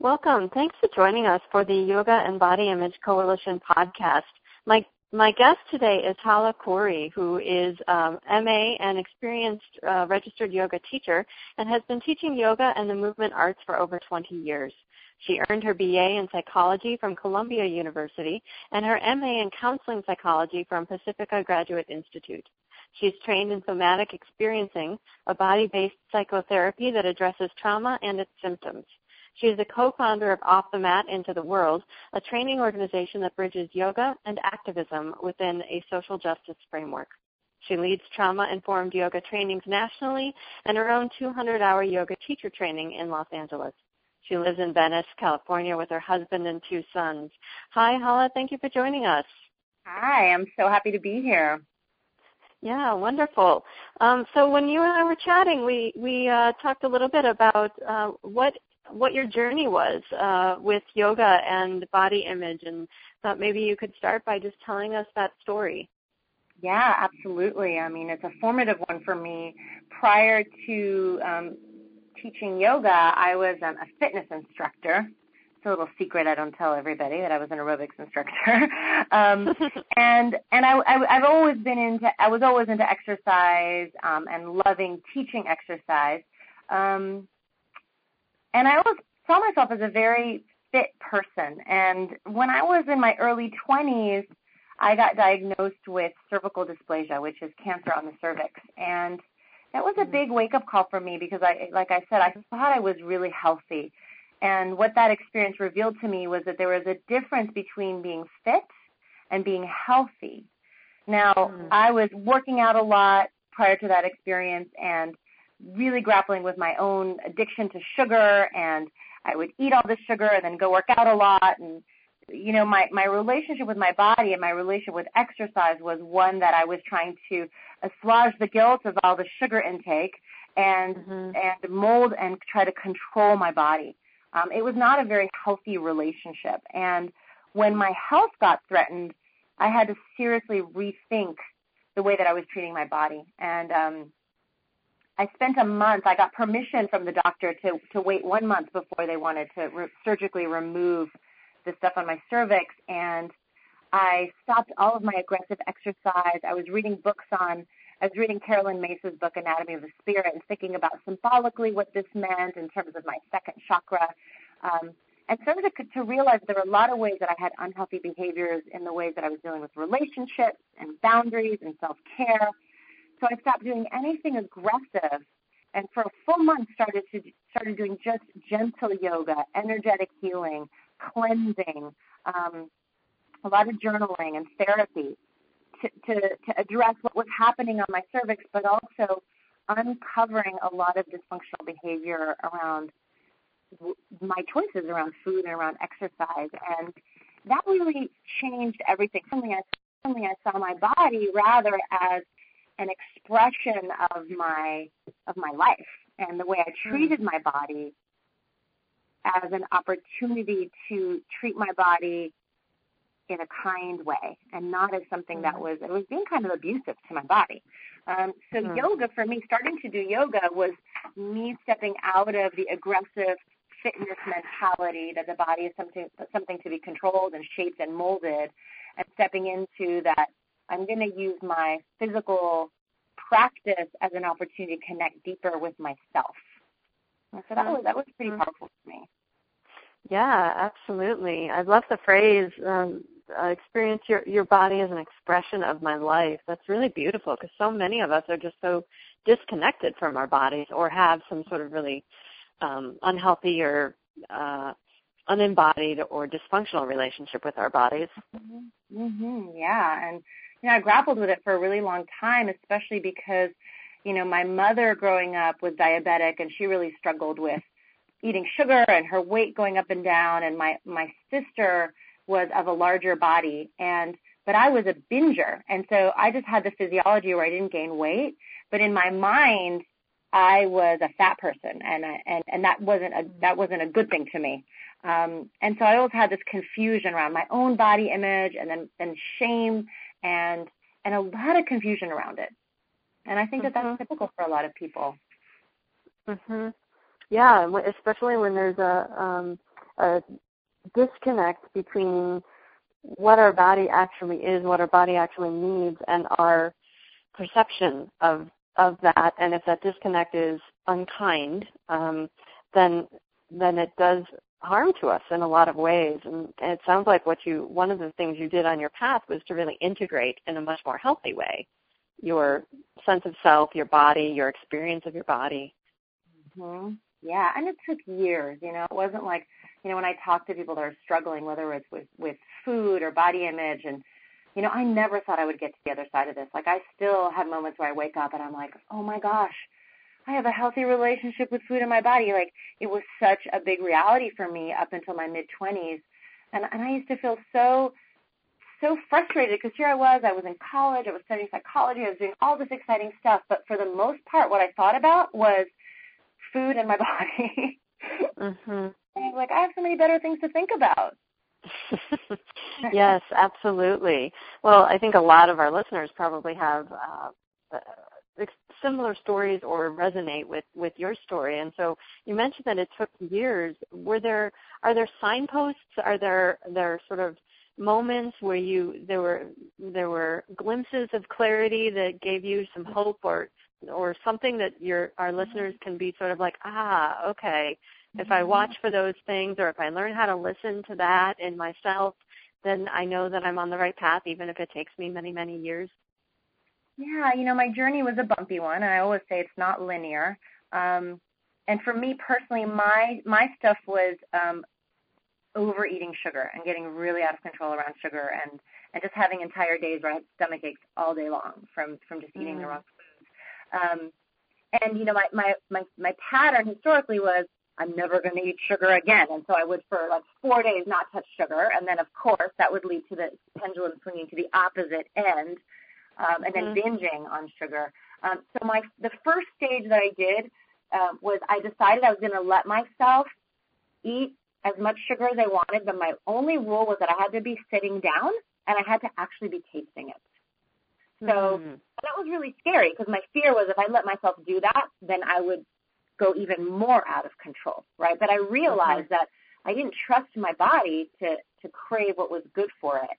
Welcome. Thanks for joining us for the Yoga and Body Image Coalition podcast. My my guest today is Hala Khouri, who is um, MA and experienced uh, registered yoga teacher and has been teaching yoga and the movement arts for over 20 years. She earned her BA in psychology from Columbia University and her MA in counseling psychology from Pacifica Graduate Institute. She's trained in somatic experiencing, a body-based psychotherapy that addresses trauma and its symptoms. She is the co-founder of Off the Mat Into the World, a training organization that bridges yoga and activism within a social justice framework. She leads trauma-informed yoga trainings nationally and her own 200-hour yoga teacher training in Los Angeles. She lives in Venice, California with her husband and two sons. Hi, Hala. Thank you for joining us. Hi, I'm so happy to be here. Yeah, wonderful. Um, so when you and I were chatting, we we uh, talked a little bit about uh, what what your journey was uh, with yoga and body image, and thought maybe you could start by just telling us that story. Yeah, absolutely. I mean, it's a formative one for me. Prior to um, teaching yoga, I was um, a fitness instructor. It's a little secret I don't tell everybody that I was an aerobics instructor. um, and and I, I I've always been into I was always into exercise um, and loving teaching exercise. Um, and I always saw myself as a very fit person. And when I was in my early 20s, I got diagnosed with cervical dysplasia, which is cancer on the cervix. And that was a mm-hmm. big wake up call for me because I, like I said, I thought I was really healthy. And what that experience revealed to me was that there was a difference between being fit and being healthy. Now, mm. I was working out a lot prior to that experience and really grappling with my own addiction to sugar and I would eat all this sugar and then go work out a lot and you know my my relationship with my body and my relationship with exercise was one that I was trying to assuage the guilt of all the sugar intake and mm-hmm. and mold and try to control my body. Um, it was not a very healthy relationship, and when my health got threatened, I had to seriously rethink the way that I was treating my body. And um, I spent a month. I got permission from the doctor to to wait one month before they wanted to re- surgically remove the stuff on my cervix, and I stopped all of my aggressive exercise. I was reading books on. I was reading Caroline Myss's book Anatomy of the Spirit and thinking about symbolically what this meant in terms of my second chakra. Um, and started to, to realize there were a lot of ways that I had unhealthy behaviors in the ways that I was dealing with relationships and boundaries and self care so I stopped doing anything aggressive and for a full month started to started doing just gentle yoga, energetic healing, cleansing, um, a lot of journaling and therapy to, to, to address what was happening on my cervix, but also uncovering a lot of dysfunctional behavior around my choices around food and around exercise. And that really changed everything. Suddenly I, suddenly I saw my body rather as an expression of my of my life and the way I hmm. treated my body as an opportunity to treat my body in a kind way and not as something that hmm. was it was being kind of abusive to my body. Um, so mm. yoga for me, starting to do yoga was me stepping out of the aggressive fitness mentality that the body is something something to be controlled and shaped and molded, and stepping into that I'm going to use my physical practice as an opportunity to connect deeper with myself. So that was that was pretty mm-hmm. powerful for me. Yeah, absolutely. I love the phrase um, uh, "experience your your body as an expression of my life." That's really beautiful because so many of us are just so disconnected from our bodies or have some sort of really um, unhealthy or uh, unembodied or dysfunctional relationship with our bodies. Mm-hmm. mm-hmm. Yeah, and you know, I grappled with it for a really long time, especially because, you know, my mother growing up was diabetic and she really struggled with eating sugar and her weight going up and down and my my sister was of a larger body and but I was a binger and so I just had the physiology where I didn't gain weight but in my mind I was a fat person and I, and and that wasn't a that wasn't a good thing to me. Um and so I always had this confusion around my own body image and then and shame and and a lot of confusion around it. And I think mm-hmm. that that's mm-hmm. typical for a lot of people. Mhm. Yeah, especially when there's a um a disconnect between what our body actually is, what our body actually needs, and our perception of of that. And if that disconnect is unkind, um, then then it does harm to us in a lot of ways. And, it sounds like what you one of the things you did on your path was to really integrate in a much more healthy way your sense of self, your body, your experience of your body. Mm-hmm. Yeah, and it took years. You know, it wasn't like you know when I talk to people that are struggling, whether it's with with food or body image, and you know, I never thought I would get to the other side of this. Like I still have moments where I wake up and I'm like, oh my gosh, I have a healthy relationship with food in my body. Like it was such a big reality for me up until my mid 20s, and and I used to feel so so frustrated because here I was, I was in college, I was studying psychology, I was doing all this exciting stuff, but for the most part, what I thought about was food and my body. mhm. And I was like, I have so many better things to think about. yes, absolutely. Well, I think a lot of our listeners probably have uh, similar stories or resonate with with your story. And so you mentioned that it took years. Were there are there signposts? Are there there sort of moments where you there were there were glimpses of clarity that gave you some hope or or something that your our listeners can be sort of like ah okay if i watch for those things or if i learn how to listen to that in myself then i know that i'm on the right path even if it takes me many many years yeah you know my journey was a bumpy one i always say it's not linear um and for me personally my my stuff was um overeating sugar and getting really out of control around sugar and and just having entire days where I had stomach aches all day long from from just eating mm. the wrong foods. Um, and you know, my my my my pattern historically was I'm never going to eat sugar again, and so I would for like four days not touch sugar, and then of course that would lead to the pendulum swinging to the opposite end, um, and then mm. binging on sugar. Um, so my the first stage that I did uh, was I decided I was going to let myself eat as much sugar as I wanted, but my only rule was that I had to be sitting down and I had to actually be tasting it. So mm. that was really scary because my fear was if I let myself do that, then I would go even more out of control, right? But I realized mm-hmm. that I didn't trust my body to to crave what was good for it.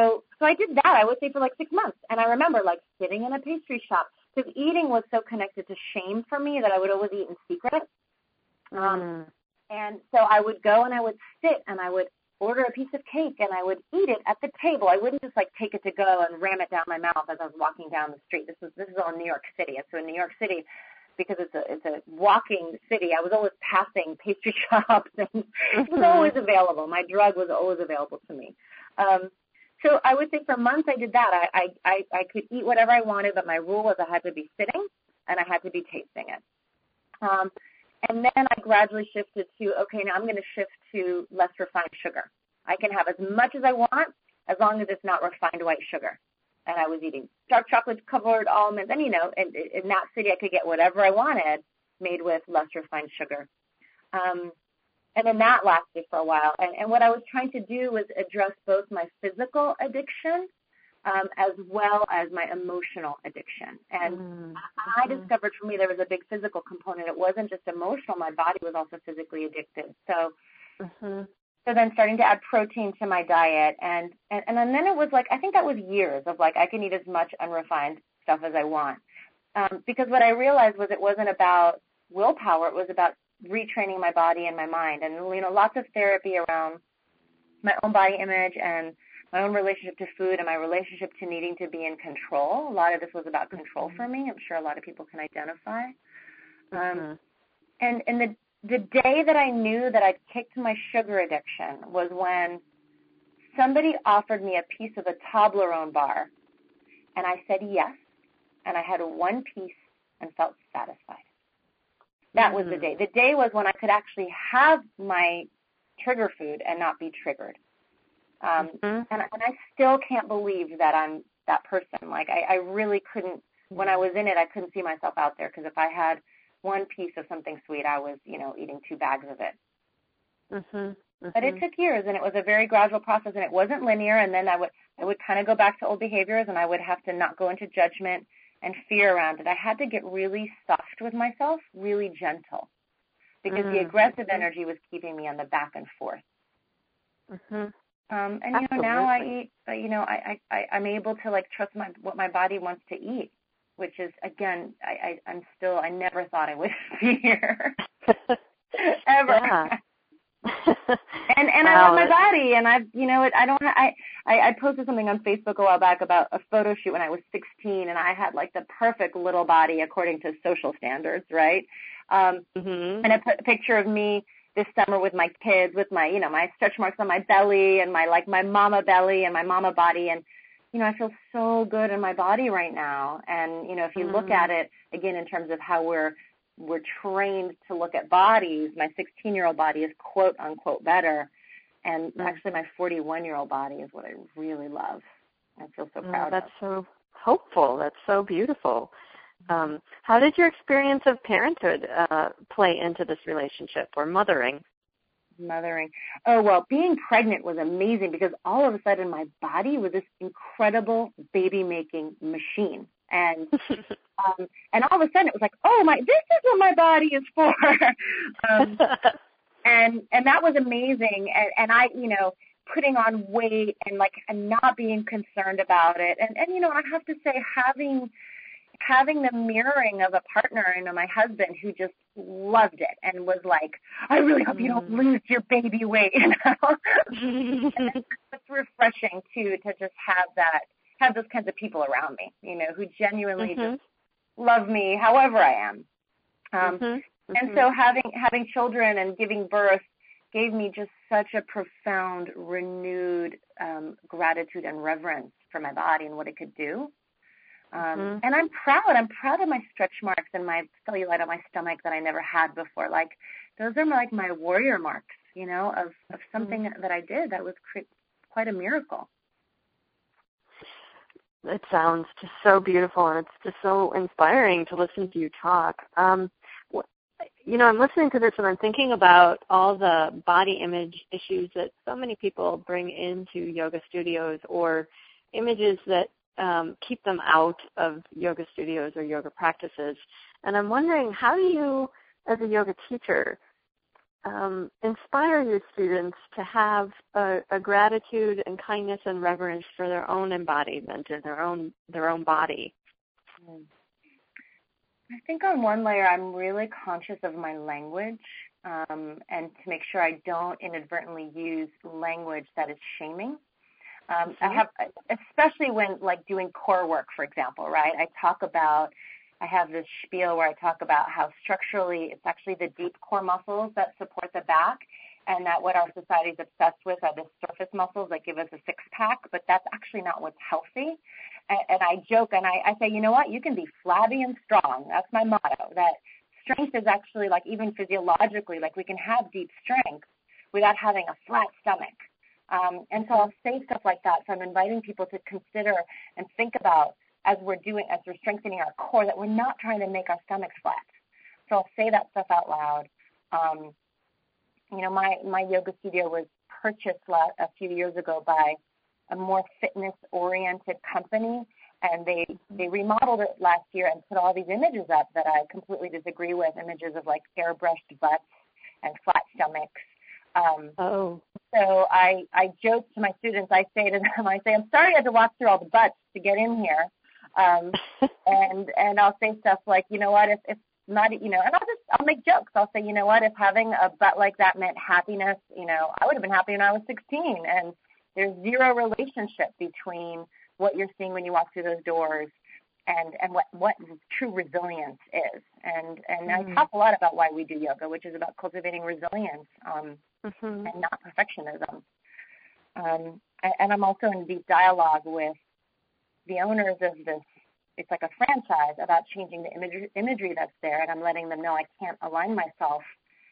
So so I did that. I would say for like six months, and I remember like sitting in a pastry shop because eating was so connected to shame for me that I would always eat in secret. Um, mm. And so I would go and I would sit and I would order a piece of cake and I would eat it at the table. I wouldn't just like take it to go and ram it down my mouth as I was walking down the street. This is this is all in New York City. And so in New York City, because it's a it's a walking city, I was always passing pastry shops and it was always mm-hmm. available. My drug was always available to me. Um, so I would say for months I did that. I, I I could eat whatever I wanted, but my rule was I had to be sitting and I had to be tasting it. Um, and then I gradually shifted to, okay, now I'm going to shift to less refined sugar. I can have as much as I want as long as it's not refined white sugar. And I was eating dark chocolate covered almonds. And, you know, in, in that city, I could get whatever I wanted made with less refined sugar. Um, and then that lasted for a while. And, and what I was trying to do was address both my physical addiction um, as well as my emotional addiction. And mm-hmm. I discovered for me there was a big physical component. It wasn't just emotional; my body was also physically addicted. So, mm-hmm. so then starting to add protein to my diet, and, and and then it was like I think that was years of like I can eat as much unrefined stuff as I want. Um, because what I realized was it wasn't about willpower; it was about retraining my body and my mind. And you know, lots of therapy around my own body image and my own relationship to food and my relationship to needing to be in control. A lot of this was about control for me. I'm sure a lot of people can identify. Um, mm-hmm. and and the the day that I knew that I'd kicked my sugar addiction was when somebody offered me a piece of a Toblerone bar, and I said yes, and I had one piece and felt satisfied. That mm-hmm. was the mm-hmm. day. The day was when I could actually have my trigger food and not be triggered. Um, mm-hmm. and, and I still can't believe that I'm that person. Like I, I really couldn't. When I was in it, I couldn't see myself out there because if I had one piece of something sweet, I was, you know, eating two bags of it. Mm-hmm. Mm-hmm. But it took years, and it was a very gradual process, and it wasn't linear. And then I would, I would kind of go back to old behaviors, and I would have to not go into judgment and fear around it. I had to get really soft with myself, really gentle, because mm-hmm. the aggressive energy was keeping me on the back and forth. Mhm. Um, and you know now I eat, but you know I, I I'm able to like trust my what my body wants to eat, which is again I, I I'm still I never thought I would be here ever. And and wow. I love my body, and I've you know I don't I, I I posted something on Facebook a while back about a photo shoot when I was 16, and I had like the perfect little body according to social standards, right? Um, mm-hmm. And I put a picture of me this summer with my kids, with my you know my stretch marks on my belly and my like my mama belly and my mama body, and you know I feel so good in my body right now. And you know if you mm-hmm. look at it again in terms of how we're we're trained to look at bodies. My 16 year old body is quote unquote better. And mm. actually, my 41 year old body is what I really love. I feel so mm, proud. Oh, that's of. so hopeful. That's so beautiful. Um, how did your experience of parenthood uh, play into this relationship or mothering? Mothering. Oh, well, being pregnant was amazing because all of a sudden my body was this incredible baby making machine. And um, and all of a sudden it was like, oh my, this is what my body is for. um, and and that was amazing. And and I, you know, putting on weight and like and not being concerned about it. And and you know, I have to say having having the mirroring of a partner, you know, my husband who just loved it and was like, I really hope you don't mm. lose your baby weight, you know. it's refreshing too to just have that have those kinds of people around me, you know, who genuinely mm-hmm. just love me however I am. Um, mm-hmm. And so having having children and giving birth gave me just such a profound, renewed um, gratitude and reverence for my body and what it could do. Um, mm-hmm. And I'm proud. I'm proud of my stretch marks and my cellulite on my stomach that I never had before. Like those are like my warrior marks, you know, of of something mm-hmm. that I did that was cre- quite a miracle it sounds just so beautiful and it's just so inspiring to listen to you talk. Um, you know, I'm listening to this and I'm thinking about all the body image issues that so many people bring into yoga studios or images that um, keep them out of yoga studios or yoga practices. And I'm wondering, how do you, as a yoga teacher, um, inspire your students to have a, a, gratitude and kindness and reverence for their own embodiment and their own their own body. Hmm. I think on one layer, I'm really conscious of my language um, and to make sure I don't inadvertently use language that is shaming. Um, I mm-hmm. have, especially when like doing core work, for example, right? I talk about I have this spiel where I talk about how structurally it's actually the deep core muscles that support the back, and that what our society is obsessed with are the surface muscles that give us a six pack, but that's actually not what's healthy. And, and I joke and I, I say, you know what? You can be flabby and strong. That's my motto. That strength is actually like even physiologically, like we can have deep strength without having a flat stomach. Um, and so I'll say stuff like that. So I'm inviting people to consider and think about as we're doing, as we're strengthening our core, that we're not trying to make our stomachs flat. So I'll say that stuff out loud. Um, you know, my my yoga studio was purchased a few years ago by a more fitness oriented company and they they remodeled it last year and put all these images up that I completely disagree with images of like airbrushed butts and flat stomachs um, oh. So I I joke to my students. I say to them, I say, I'm sorry I had to walk through all the butts to get in here. Um, and and I'll say stuff like, you know what, if if not, you know, and I'll just I'll make jokes. I'll say, you know what, if having a butt like that meant happiness, you know, I would have been happy when I was 16. And there's zero relationship between what you're seeing when you walk through those doors and and what what true resilience is. And and mm-hmm. I talk a lot about why we do yoga, which is about cultivating resilience um, mm-hmm. and not perfectionism. Um, and, and I'm also in deep dialogue with the owners of this it's like a franchise about changing the imagery, imagery that's there, and I'm letting them know I can't align myself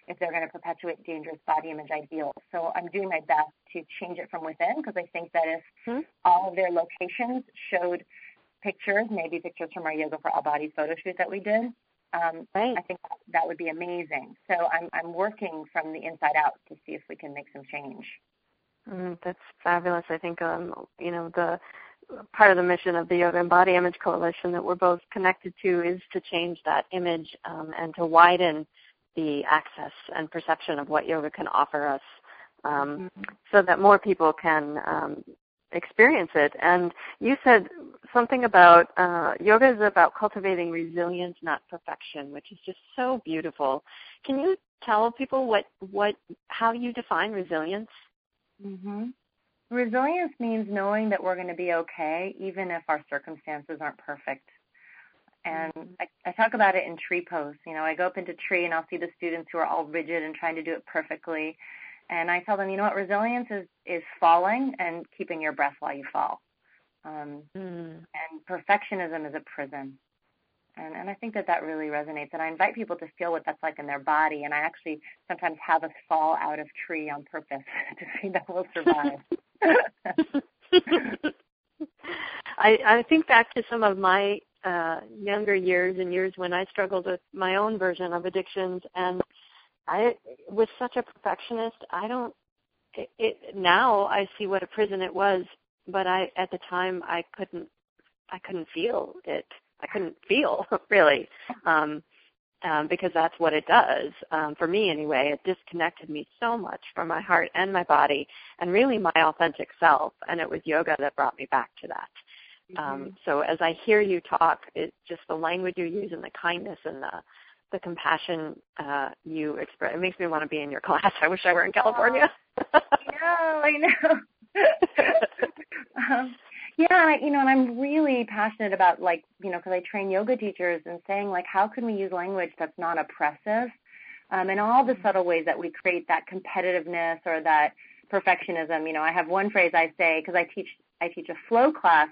if they're going to perpetuate dangerous body image ideals. So I'm doing my best to change it from within because I think that if hmm all of their locations showed pictures, maybe pictures from our Yoga for All Bodies photo shoot that we did, um, right. I think that would be amazing. So I'm I'm working from the inside out to see if we can make some change. Mm, that's fabulous. I think um, you know the part of the mission of the Yoga and Body Image Coalition that we're both connected to is to change that image um, and to widen the access and perception of what yoga can offer us um, mm-hmm. so that more people can um, experience it. And you said something about uh, yoga is about cultivating resilience, not perfection, which is just so beautiful. Can you tell people what what how you define resilience? Mm-hmm. Resilience means knowing that we're going to be okay, even if our circumstances aren't perfect. And mm-hmm. I, I talk about it in tree pose. You know, I go up into tree and I'll see the students who are all rigid and trying to do it perfectly. And I tell them, you know what, resilience is, is falling and keeping your breath while you fall. Um, mm. And perfectionism is a prison. And, and I think that that really resonates. And I invite people to feel what that's like in their body. And I actually sometimes have us fall out of tree on purpose to see that we'll survive. I, I think back to some of my uh, younger years and years when I struggled with my own version of addictions, and I was such a perfectionist. I don't. It, it now I see what a prison it was, but I at the time I couldn't. I couldn't feel it. I couldn't feel really, um, um, because that's what it does um, for me anyway. It disconnected me so much from my heart and my body, and really my authentic self. And it was yoga that brought me back to that. Um, mm-hmm. Um, so as I hear you talk, it's just the language you use and the kindness and the the compassion uh, you express. It makes me want to be in your class. I wish I were in California. I know, I know. um, yeah, you know, and I'm really passionate about like, you know, because I train yoga teachers and saying like, how can we use language that's not oppressive, um, and all the mm-hmm. subtle ways that we create that competitiveness or that perfectionism. You know, I have one phrase I say because I teach I teach a flow class,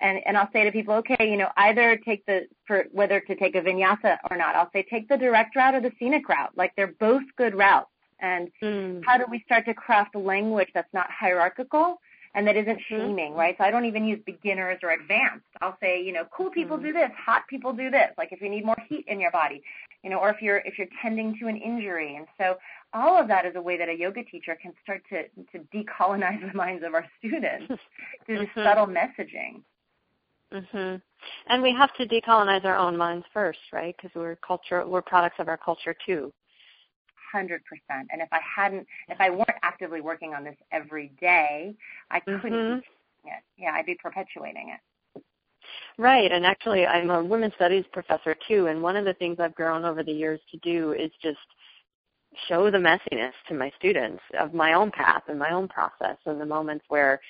and and I'll say to people, okay, you know, either take the for whether to take a vinyasa or not. I'll say take the direct route or the scenic route. Like they're both good routes. And mm. how do we start to craft language that's not hierarchical and that isn't mm-hmm. shaming, right? So I don't even use beginners or advanced. I'll say, you know, cool people mm. do this, hot people do this. Like if you need more heat in your body, you know, or if you're if you're tending to an injury. And so all of that is a way that a yoga teacher can start to to decolonize the minds of our students through mm-hmm. subtle messaging. Mhm. And we have to decolonize our own minds first, right? Because we're culture, we're products of our culture too. Hundred percent. And if I hadn't, if I weren't actively working on this every day, I couldn't. Mm-hmm. It. Yeah, I'd be perpetuating it. Right, and actually, I'm a women's studies professor too, and one of the things I've grown over the years to do is just show the messiness to my students of my own path and my own process and the moments where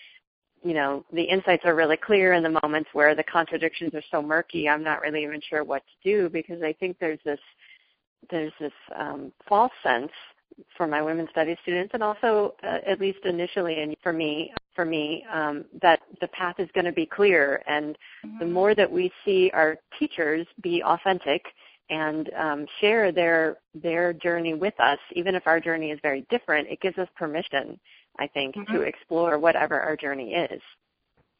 you know the insights are really clear and the moments where the contradictions are so murky i'm not really even sure what to do because i think there's this there's this um, false sense for my women's studies students and also uh, at least initially and for me for me um, that the path is going to be clear and mm-hmm. the more that we see our teachers be authentic and um, share their their journey with us even if our journey is very different it gives us permission I think, mm-hmm. to explore whatever our journey is.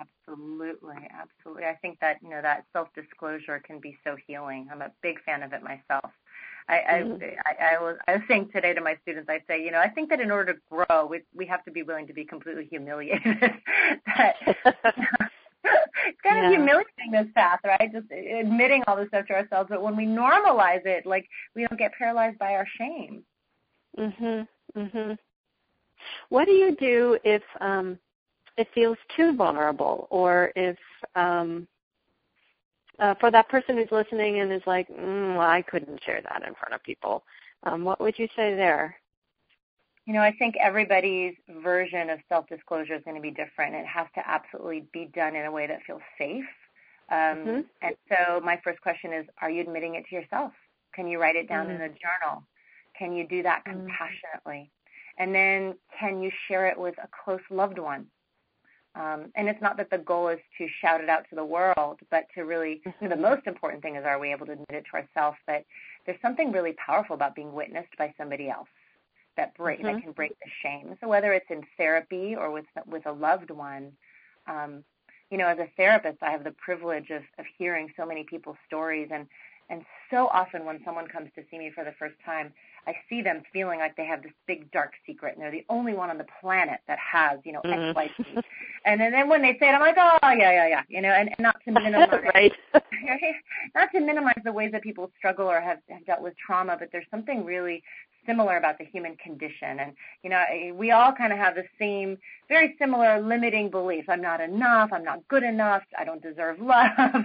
Absolutely, absolutely. I think that you know that self disclosure can be so healing. I'm a big fan of it myself. I, mm-hmm. I, I, I was I was saying today to my students, I say, you know, I think that in order to grow, we we have to be willing to be completely humiliated. that, it's kind yeah. of humiliating this path, right? Just admitting all this stuff to ourselves. But when we normalize it, like we don't get paralyzed by our shame. Mhm. Mhm. What do you do if um, it feels too vulnerable, or if um, uh, for that person who's listening and is like, mm, well, I couldn't share that in front of people? Um, what would you say there? You know, I think everybody's version of self disclosure is going to be different. It has to absolutely be done in a way that feels safe. Um, mm-hmm. And so, my first question is Are you admitting it to yourself? Can you write it down mm-hmm. in a journal? Can you do that mm-hmm. compassionately? And then can you share it with a close loved one? Um, and it's not that the goal is to shout it out to the world, but to really, you know, the most important thing is are we able to admit it to ourselves that there's something really powerful about being witnessed by somebody else that break mm-hmm. that can break the shame. So whether it's in therapy or with with a loved one, um, you know, as a therapist, I have the privilege of of hearing so many people's stories, and and so often when someone comes to see me for the first time, I see them feeling like they have this big dark secret and they're the only one on the planet that has, you know, mm-hmm. X, Z. And then, when they say it, I'm like, oh yeah, yeah, yeah, you know, and, and not to minimize, right? not to minimize the ways that people struggle or have, have dealt with trauma, but there's something really similar about the human condition. And, you know, we all kind of have the same, very similar limiting beliefs. I'm not enough. I'm not good enough. I don't deserve love.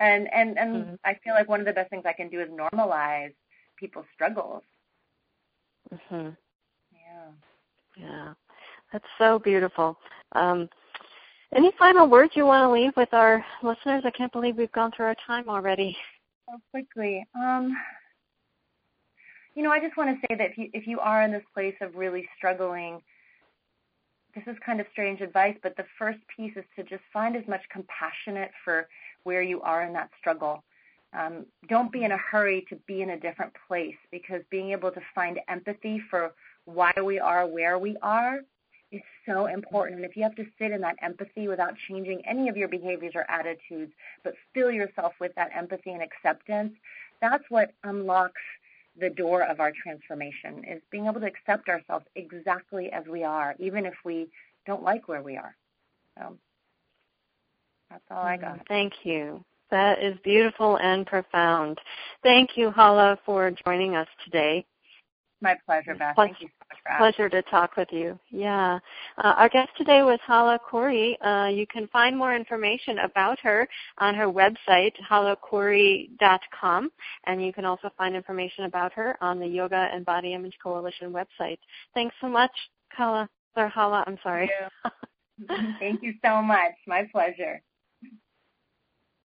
and, and, and mm-hmm. I feel like one of the best things I can do is normalize people's struggles. Mhm. Yeah. Yeah. That's so beautiful. Um, any final words you want to leave with our listeners? I can't believe we've gone through our time already. So quickly. Um, you know, I just want to say that if you, if you are in this place of really struggling, this is kind of strange advice, but the first piece is to just find as much compassionate for where you are in that struggle. Um, don't be in a hurry to be in a different place because being able to find empathy for why we are where we are is so important. And if you have to sit in that empathy without changing any of your behaviors or attitudes, but fill yourself with that empathy and acceptance, that's what unlocks the door of our transformation is being able to accept ourselves exactly as we are, even if we don't like where we are. So that's all I got. Thank you. That is beautiful and profound. Thank you, Hala, for joining us today. My pleasure, Beth. Thank you so much for Pleasure to talk with you. Yeah. Uh, our guest today was Hala Khouri. Uh, you can find more information about her on her website, halakhouri.com, and you can also find information about her on the Yoga and Body Image Coalition website. Thanks so much, Hala. Or Hala, I'm sorry. Thank you, Thank you so much. My pleasure.